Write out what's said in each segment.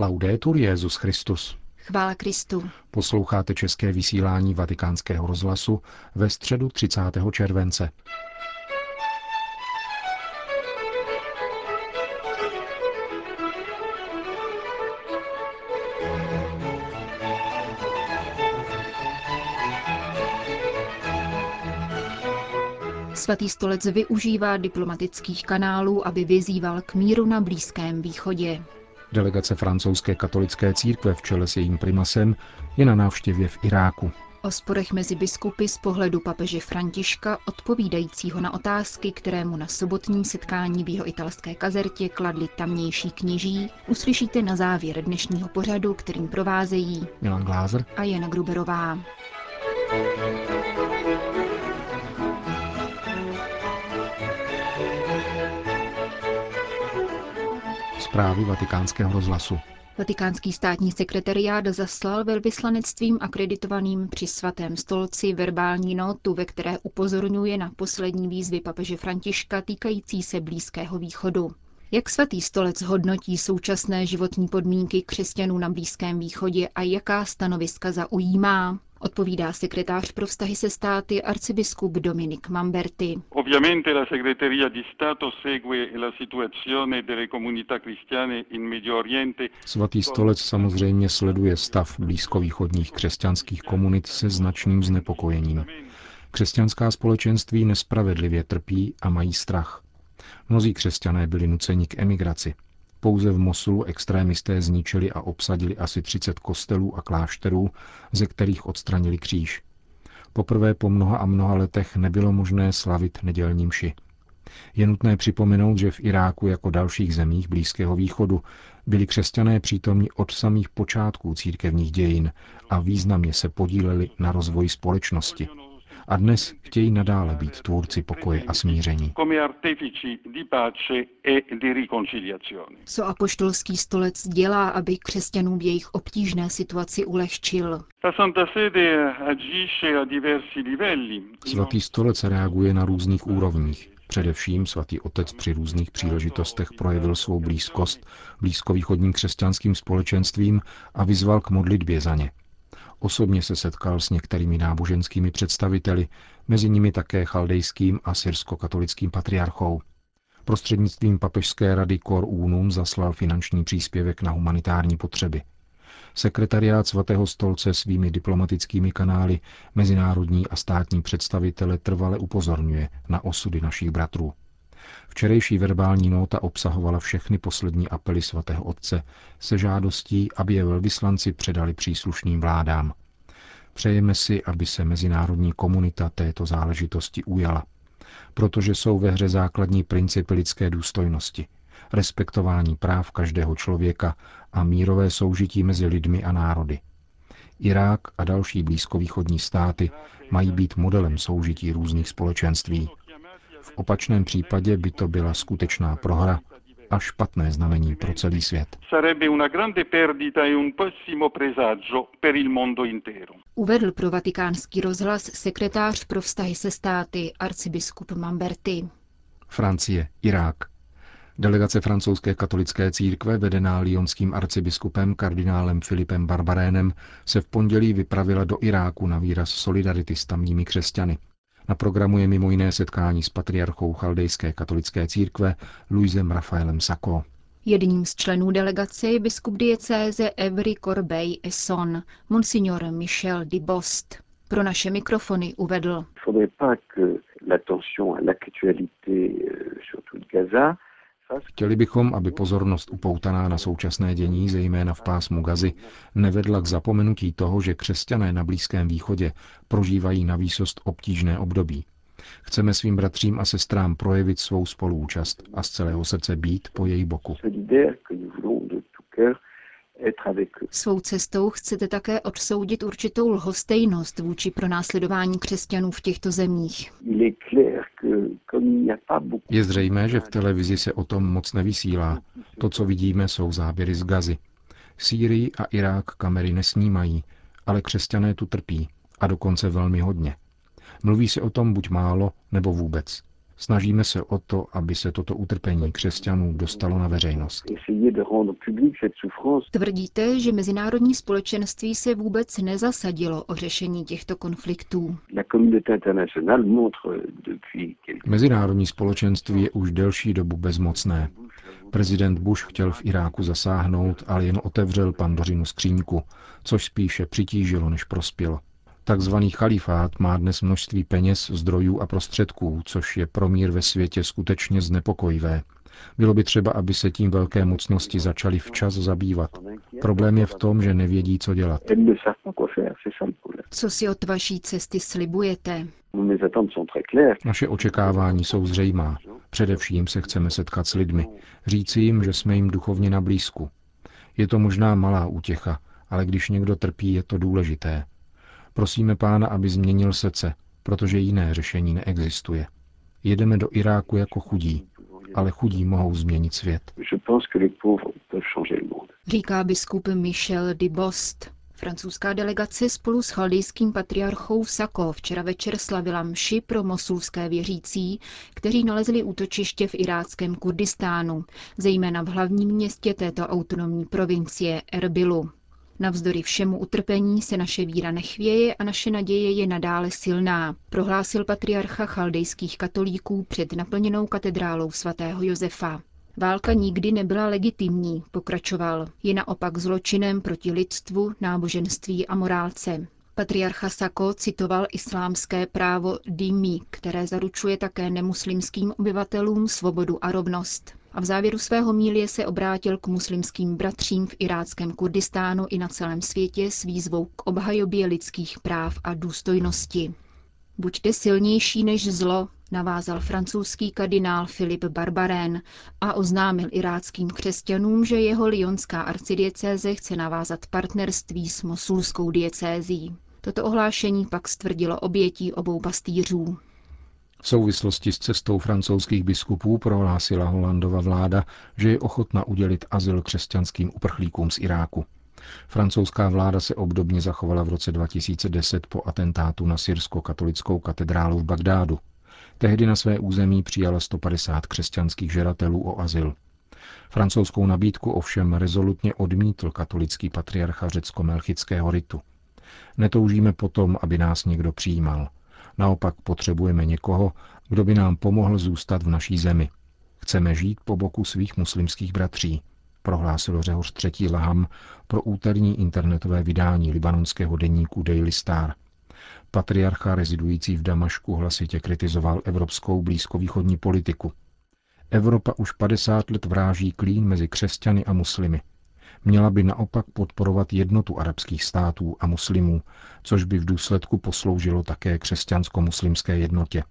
Laudetur Jezus Christus. Chvála Kristu. Posloucháte české vysílání Vatikánského rozhlasu ve středu 30. července. Svatý stolec využívá diplomatických kanálů, aby vyzýval k míru na Blízkém východě. Delegace francouzské katolické církve v čele s jejím primasem je na návštěvě v Iráku. O sporech mezi biskupy z pohledu papeže Františka, odpovídajícího na otázky, které mu na sobotním setkání v jeho italské kazertě kladli tamnější kněží, uslyšíte na závěr dnešního pořadu, kterým provázejí Milan Glázer a Jana Gruberová. Zprávy vatikánského rozhlasu. Vatikánský státní sekretariát zaslal velvyslanectvím akreditovaným při svatém stolci verbální notu, ve které upozorňuje na poslední výzvy papeže Františka týkající se Blízkého východu. Jak svatý stolec hodnotí současné životní podmínky křesťanů na Blízkém východě a jaká stanoviska zaujímá? Odpovídá sekretář pro vztahy se státy arcibiskup Dominik Mamberti. Ovviamente la segreteria di Stato segue la situazione delle comunità cristiane in Medio Oriente. Svatý stolec samozřejmě sleduje stav blízkovýchodních křesťanských komunit se značným znepokojením. Křesťanská společenství nespravedlivě trpí a mají strach. Mnozí křesťané byli nuceni k emigraci. Pouze v Mosulu extrémisté zničili a obsadili asi 30 kostelů a klášterů, ze kterých odstranili kříž. Poprvé po mnoha a mnoha letech nebylo možné slavit nedělní mši. Je nutné připomenout, že v Iráku jako dalších zemích Blízkého východu byli křesťané přítomní od samých počátků církevních dějin a významně se podíleli na rozvoji společnosti a dnes chtějí nadále být tvůrci pokoje a smíření. Co apoštolský stolec dělá, aby křesťanům v jejich obtížné situaci ulehčil? Svatý stolec reaguje na různých úrovních. Především svatý otec při různých příležitostech projevil svou blízkost blízkovýchodním křesťanským společenstvím a vyzval k modlitbě za ně. Osobně se setkal s některými náboženskými představiteli, mezi nimi také chaldejským a syrsko-katolickým patriarchou. Prostřednictvím papežské rady Cor Unum zaslal finanční příspěvek na humanitární potřeby. Sekretariát svatého stolce svými diplomatickými kanály mezinárodní a státní představitele trvale upozorňuje na osudy našich bratrů. Včerejší verbální nota obsahovala všechny poslední apely svatého otce se žádostí, aby je velvyslanci předali příslušným vládám. Přejeme si, aby se mezinárodní komunita této záležitosti ujala, protože jsou ve hře základní principy lidské důstojnosti, respektování práv každého člověka a mírové soužití mezi lidmi a národy. Irák a další blízkovýchodní státy mají být modelem soužití různých společenství, v opačném případě by to byla skutečná prohra a špatné znamení pro celý svět. Uvedl pro vatikánský rozhlas sekretář pro vztahy se státy arcibiskup Mamberti. Francie, Irák. Delegace francouzské katolické církve, vedená lionským arcibiskupem kardinálem Filipem Barbarénem, se v pondělí vypravila do Iráku na výraz solidarity s tamními křesťany. Na programu je mimo jiné setkání s patriarchou chaldejské katolické církve Luisem Rafaelem Sako. Jedním z členů delegace je biskup diecéze Evry Corbeil Esson, monsignor Michel Dibost. Pro naše mikrofony uvedl. Chtěli bychom, aby pozornost upoutaná na současné dění, zejména v pásmu Gazy, nevedla k zapomenutí toho, že křesťané na Blízkém východě prožívají na výsost obtížné období. Chceme svým bratřím a sestrám projevit svou spoluúčast a z celého srdce být po její boku. Svou cestou chcete také odsoudit určitou lhostejnost vůči pronásledování křesťanů v těchto zemích. Je zřejmé, že v televizi se o tom moc nevysílá. To, co vidíme, jsou záběry z Gazy. Sýrii a Irák kamery nesnímají, ale křesťané tu trpí. A dokonce velmi hodně. Mluví se o tom buď málo, nebo vůbec. Snažíme se o to, aby se toto utrpení křesťanů dostalo na veřejnost. Tvrdíte, že mezinárodní společenství se vůbec nezasadilo o řešení těchto konfliktů. Mezinárodní společenství je už delší dobu bezmocné. Prezident Bush chtěl v Iráku zasáhnout, ale jen otevřel pandořinu skříňku, což spíše přitížilo, než prospělo. Takzvaný chalifát má dnes množství peněz, zdrojů a prostředků, což je pro mír ve světě skutečně znepokojivé. Bylo by třeba, aby se tím velké mocnosti začaly včas zabývat. Problém je v tom, že nevědí, co dělat. Co si od vaší cesty slibujete? Naše očekávání jsou zřejmá. Především se chceme setkat s lidmi, říci jim, že jsme jim duchovně na blízku. Je to možná malá útěcha, ale když někdo trpí, je to důležité. Prosíme pána, aby změnil srdce, protože jiné řešení neexistuje. Jedeme do Iráku jako chudí, ale chudí mohou změnit svět. Říká biskup Michel de Bost. Francouzská delegace spolu s chaldejským patriarchou Sako včera večer slavila mši pro mosulské věřící, kteří nalezli útočiště v iráckém Kurdistánu, zejména v hlavním městě této autonomní provincie Erbilu. Navzdory všemu utrpení se naše víra nechvěje a naše naděje je nadále silná, prohlásil patriarcha chaldejských katolíků před naplněnou katedrálou svatého Josefa. Válka nikdy nebyla legitimní, pokračoval. Je naopak zločinem proti lidstvu, náboženství a morálce. Patriarcha Sako citoval islámské právo Dimi, které zaručuje také nemuslimským obyvatelům svobodu a rovnost. A v závěru svého mílie se obrátil k muslimským bratřím v iráckém Kurdistánu i na celém světě s výzvou k obhajobě lidských práv a důstojnosti. Buďte silnější než zlo, navázal francouzský kardinál Filip Barbarén a oznámil iráckým křesťanům, že jeho lionská arcidiecéze chce navázat partnerství s mosulskou diecézí. Toto ohlášení pak stvrdilo obětí obou pastýřů. V souvislosti s cestou francouzských biskupů prohlásila Holandova vláda, že je ochotna udělit azyl křesťanským uprchlíkům z Iráku. Francouzská vláda se obdobně zachovala v roce 2010 po atentátu na syrsko-katolickou katedrálu v Bagdádu. Tehdy na své území přijala 150 křesťanských žadatelů o azyl. Francouzskou nabídku ovšem rezolutně odmítl katolický patriarcha řecko-melchického ritu. Netoužíme potom, aby nás někdo přijímal. Naopak potřebujeme někoho, kdo by nám pomohl zůstat v naší zemi. Chceme žít po boku svých muslimských bratří, prohlásil Řehoř třetí Laham pro úterní internetové vydání libanonského deníku Daily Star. Patriarcha rezidující v Damašku hlasitě kritizoval evropskou blízkovýchodní politiku. Evropa už 50 let vráží klín mezi křesťany a muslimy. Měla by naopak podporovat jednotu arabských států a muslimů, což by v důsledku posloužilo také křesťansko-muslimské jednotě.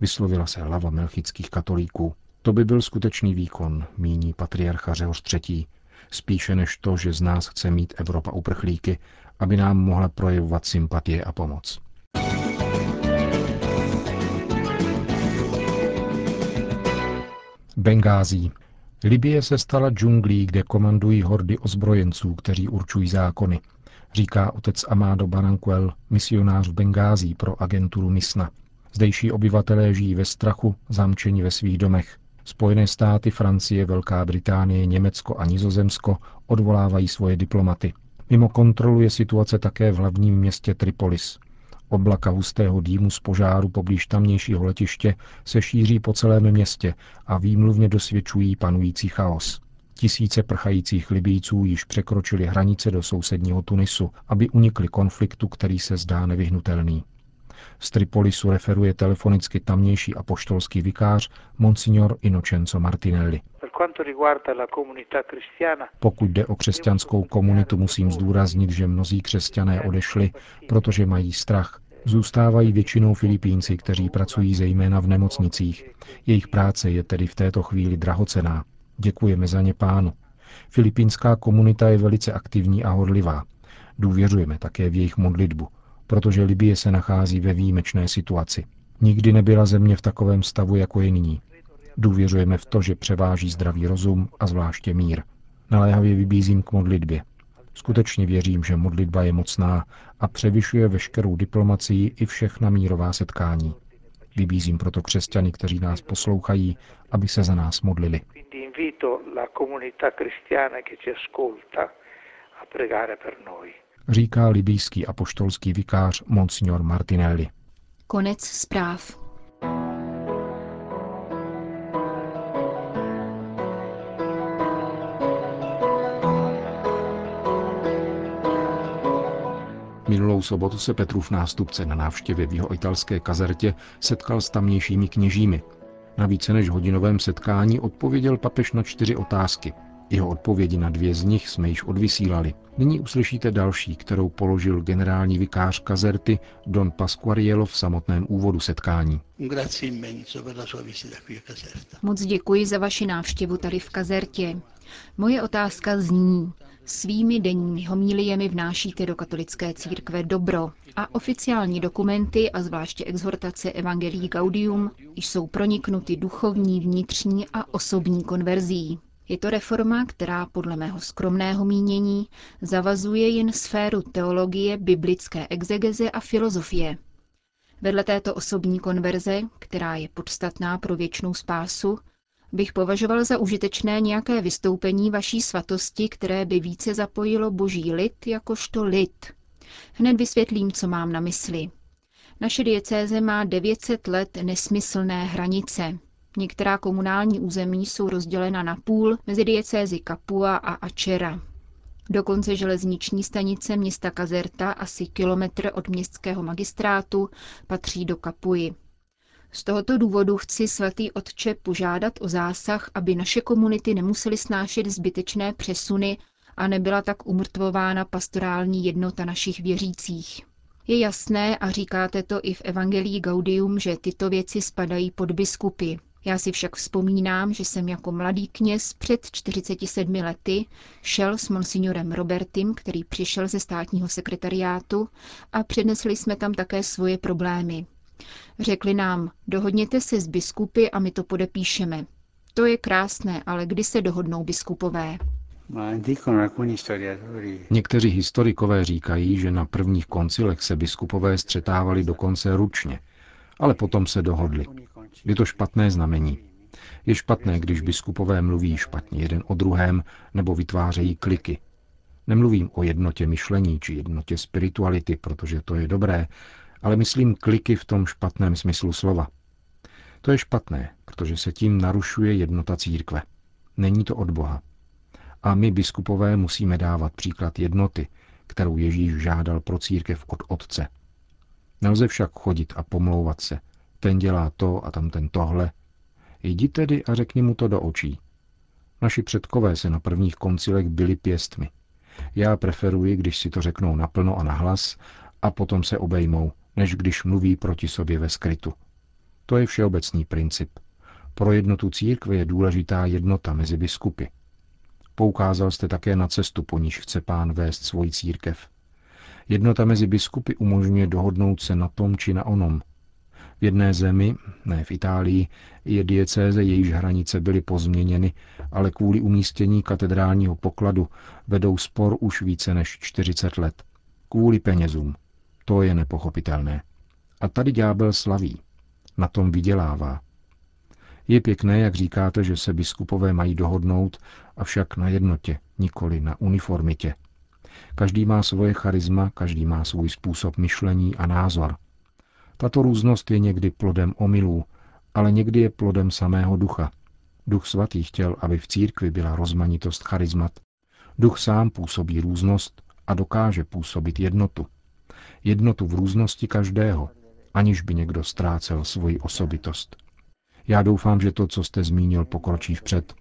Vyslovila se hlava melchických katolíků. To by byl skutečný výkon, míní patriarcha Řehoř III. Spíše než to, že z nás chce mít Evropa uprchlíky, aby nám mohla projevovat sympatie a pomoc. Bengází. Libie se stala džunglí, kde komandují hordy ozbrojenců, kteří určují zákony, říká otec Amado Baranquel, misionář v Bengází pro agenturu MISNA. Zdejší obyvatelé žijí ve strachu, zamčeni ve svých domech. Spojené státy, Francie, Velká Británie, Německo a Nizozemsko odvolávají svoje diplomaty. Mimo kontrolu je situace také v hlavním městě Tripolis. Oblaka hustého dýmu z požáru poblíž tamnějšího letiště se šíří po celém městě a výmluvně dosvědčují panující chaos. Tisíce prchajících Libíců již překročili hranice do sousedního Tunisu, aby unikli konfliktu, který se zdá nevyhnutelný. Z Tripolisu referuje telefonicky tamnější apoštolský vikář Monsignor Inocenzo Martinelli. Pokud jde o křesťanskou komunitu, musím zdůraznit, že mnozí křesťané odešli, protože mají strach. Zůstávají většinou Filipínci, kteří pracují zejména v nemocnicích. Jejich práce je tedy v této chvíli drahocená. Děkujeme za ně pánu. Filipínská komunita je velice aktivní a horlivá. Důvěřujeme také v jejich modlitbu, protože Libie se nachází ve výjimečné situaci. Nikdy nebyla země v takovém stavu, jako je nyní. Důvěřujeme v to, že převáží zdravý rozum a zvláště mír. Naléhavě vybízím k modlitbě. Skutečně věřím, že modlitba je mocná a převyšuje veškerou diplomacii i všechna mírová setkání. Vybízím proto křesťany, kteří nás poslouchají, aby se za nás modlili. Říká libýský apoštolský vikář Monsignor Martinelli. Konec zpráv. Minulou sobotu se Petrův nástupce na návštěvě v jeho italské kazertě setkal s tamnějšími kněžími. Na více než hodinovém setkání odpověděl papež na čtyři otázky. Jeho odpovědi na dvě z nich jsme již odvysílali. Nyní uslyšíte další, kterou položil generální vikář kazerty Don Pasquariello v samotném úvodu setkání. Moc děkuji za vaši návštěvu tady v kazertě. Moje otázka zní, Svými denními homíliemi vnášíte do katolické církve dobro a oficiální dokumenty a zvláště exhortace Evangelii Gaudium jsou proniknuty duchovní, vnitřní a osobní konverzí. Je to reforma, která podle mého skromného mínění zavazuje jen sféru teologie, biblické exegeze a filozofie. Vedle této osobní konverze, která je podstatná pro věčnou spásu, bych považoval za užitečné nějaké vystoupení vaší svatosti, které by více zapojilo boží lid jakožto lid. Hned vysvětlím, co mám na mysli. Naše diecéze má 900 let nesmyslné hranice. Některá komunální území jsou rozdělena na půl mezi diecézy Kapua a Ačera. Dokonce železniční stanice města Kazerta, asi kilometr od městského magistrátu, patří do Kapuji. Z tohoto důvodu chci svatý otče požádat o zásah, aby naše komunity nemusely snášet zbytečné přesuny a nebyla tak umrtvována pastorální jednota našich věřících. Je jasné, a říkáte to i v Evangelii Gaudium, že tyto věci spadají pod biskupy. Já si však vzpomínám, že jsem jako mladý kněz před 47 lety šel s monsignorem Robertym, který přišel ze státního sekretariátu a přednesli jsme tam také svoje problémy. Řekli nám, dohodněte se s biskupy a my to podepíšeme. To je krásné, ale kdy se dohodnou biskupové? Někteří historikové říkají, že na prvních koncilech se biskupové střetávali dokonce ručně, ale potom se dohodli. Je to špatné znamení. Je špatné, když biskupové mluví špatně jeden o druhém nebo vytvářejí kliky. Nemluvím o jednotě myšlení či jednotě spirituality, protože to je dobré, ale myslím kliky v tom špatném smyslu slova. To je špatné, protože se tím narušuje jednota církve. Není to od Boha. A my, biskupové, musíme dávat příklad jednoty, kterou Ježíš žádal pro církev od Otce. Nelze však chodit a pomlouvat se. Ten dělá to a tam ten tohle. Jdi tedy a řekni mu to do očí. Naši předkové se na prvních koncilech byli pěstmi. Já preferuji, když si to řeknou naplno a nahlas a potom se obejmou, než když mluví proti sobě ve skrytu. To je všeobecný princip. Pro jednotu církve je důležitá jednota mezi biskupy. Poukázal jste také na cestu, po níž chce pán vést svoji církev. Jednota mezi biskupy umožňuje dohodnout se na tom či na onom. V jedné zemi, ne v Itálii, je diecéze, jejíž hranice byly pozměněny, ale kvůli umístění katedrálního pokladu vedou spor už více než 40 let. Kvůli penězům. To je nepochopitelné. A tady ďábel slaví. Na tom vydělává. Je pěkné, jak říkáte, že se biskupové mají dohodnout, avšak na jednotě, nikoli na uniformitě. Každý má svoje charisma, každý má svůj způsob myšlení a názor. Tato různost je někdy plodem omylů, ale někdy je plodem samého ducha. Duch svatý chtěl, aby v církvi byla rozmanitost charizmat. Duch sám působí různost a dokáže působit jednotu jednotu v různosti každého, aniž by někdo ztrácel svoji osobitost. Já doufám, že to, co jste zmínil, pokročí vpřed.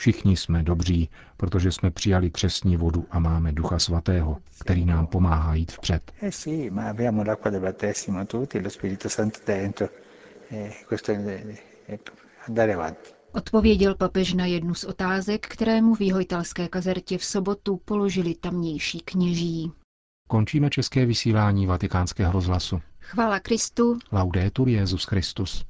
Všichni jsme dobří, protože jsme přijali křesní vodu a máme Ducha Svatého, který nám pomáhá jít vpřed. Eh eh, Odpověděl papež na jednu z otázek, kterému v jeho italské kazertě v sobotu položili tamnější kněží. Končíme české vysílání vatikánského rozhlasu. Chvála Kristu. Laudetur Jezus Christus.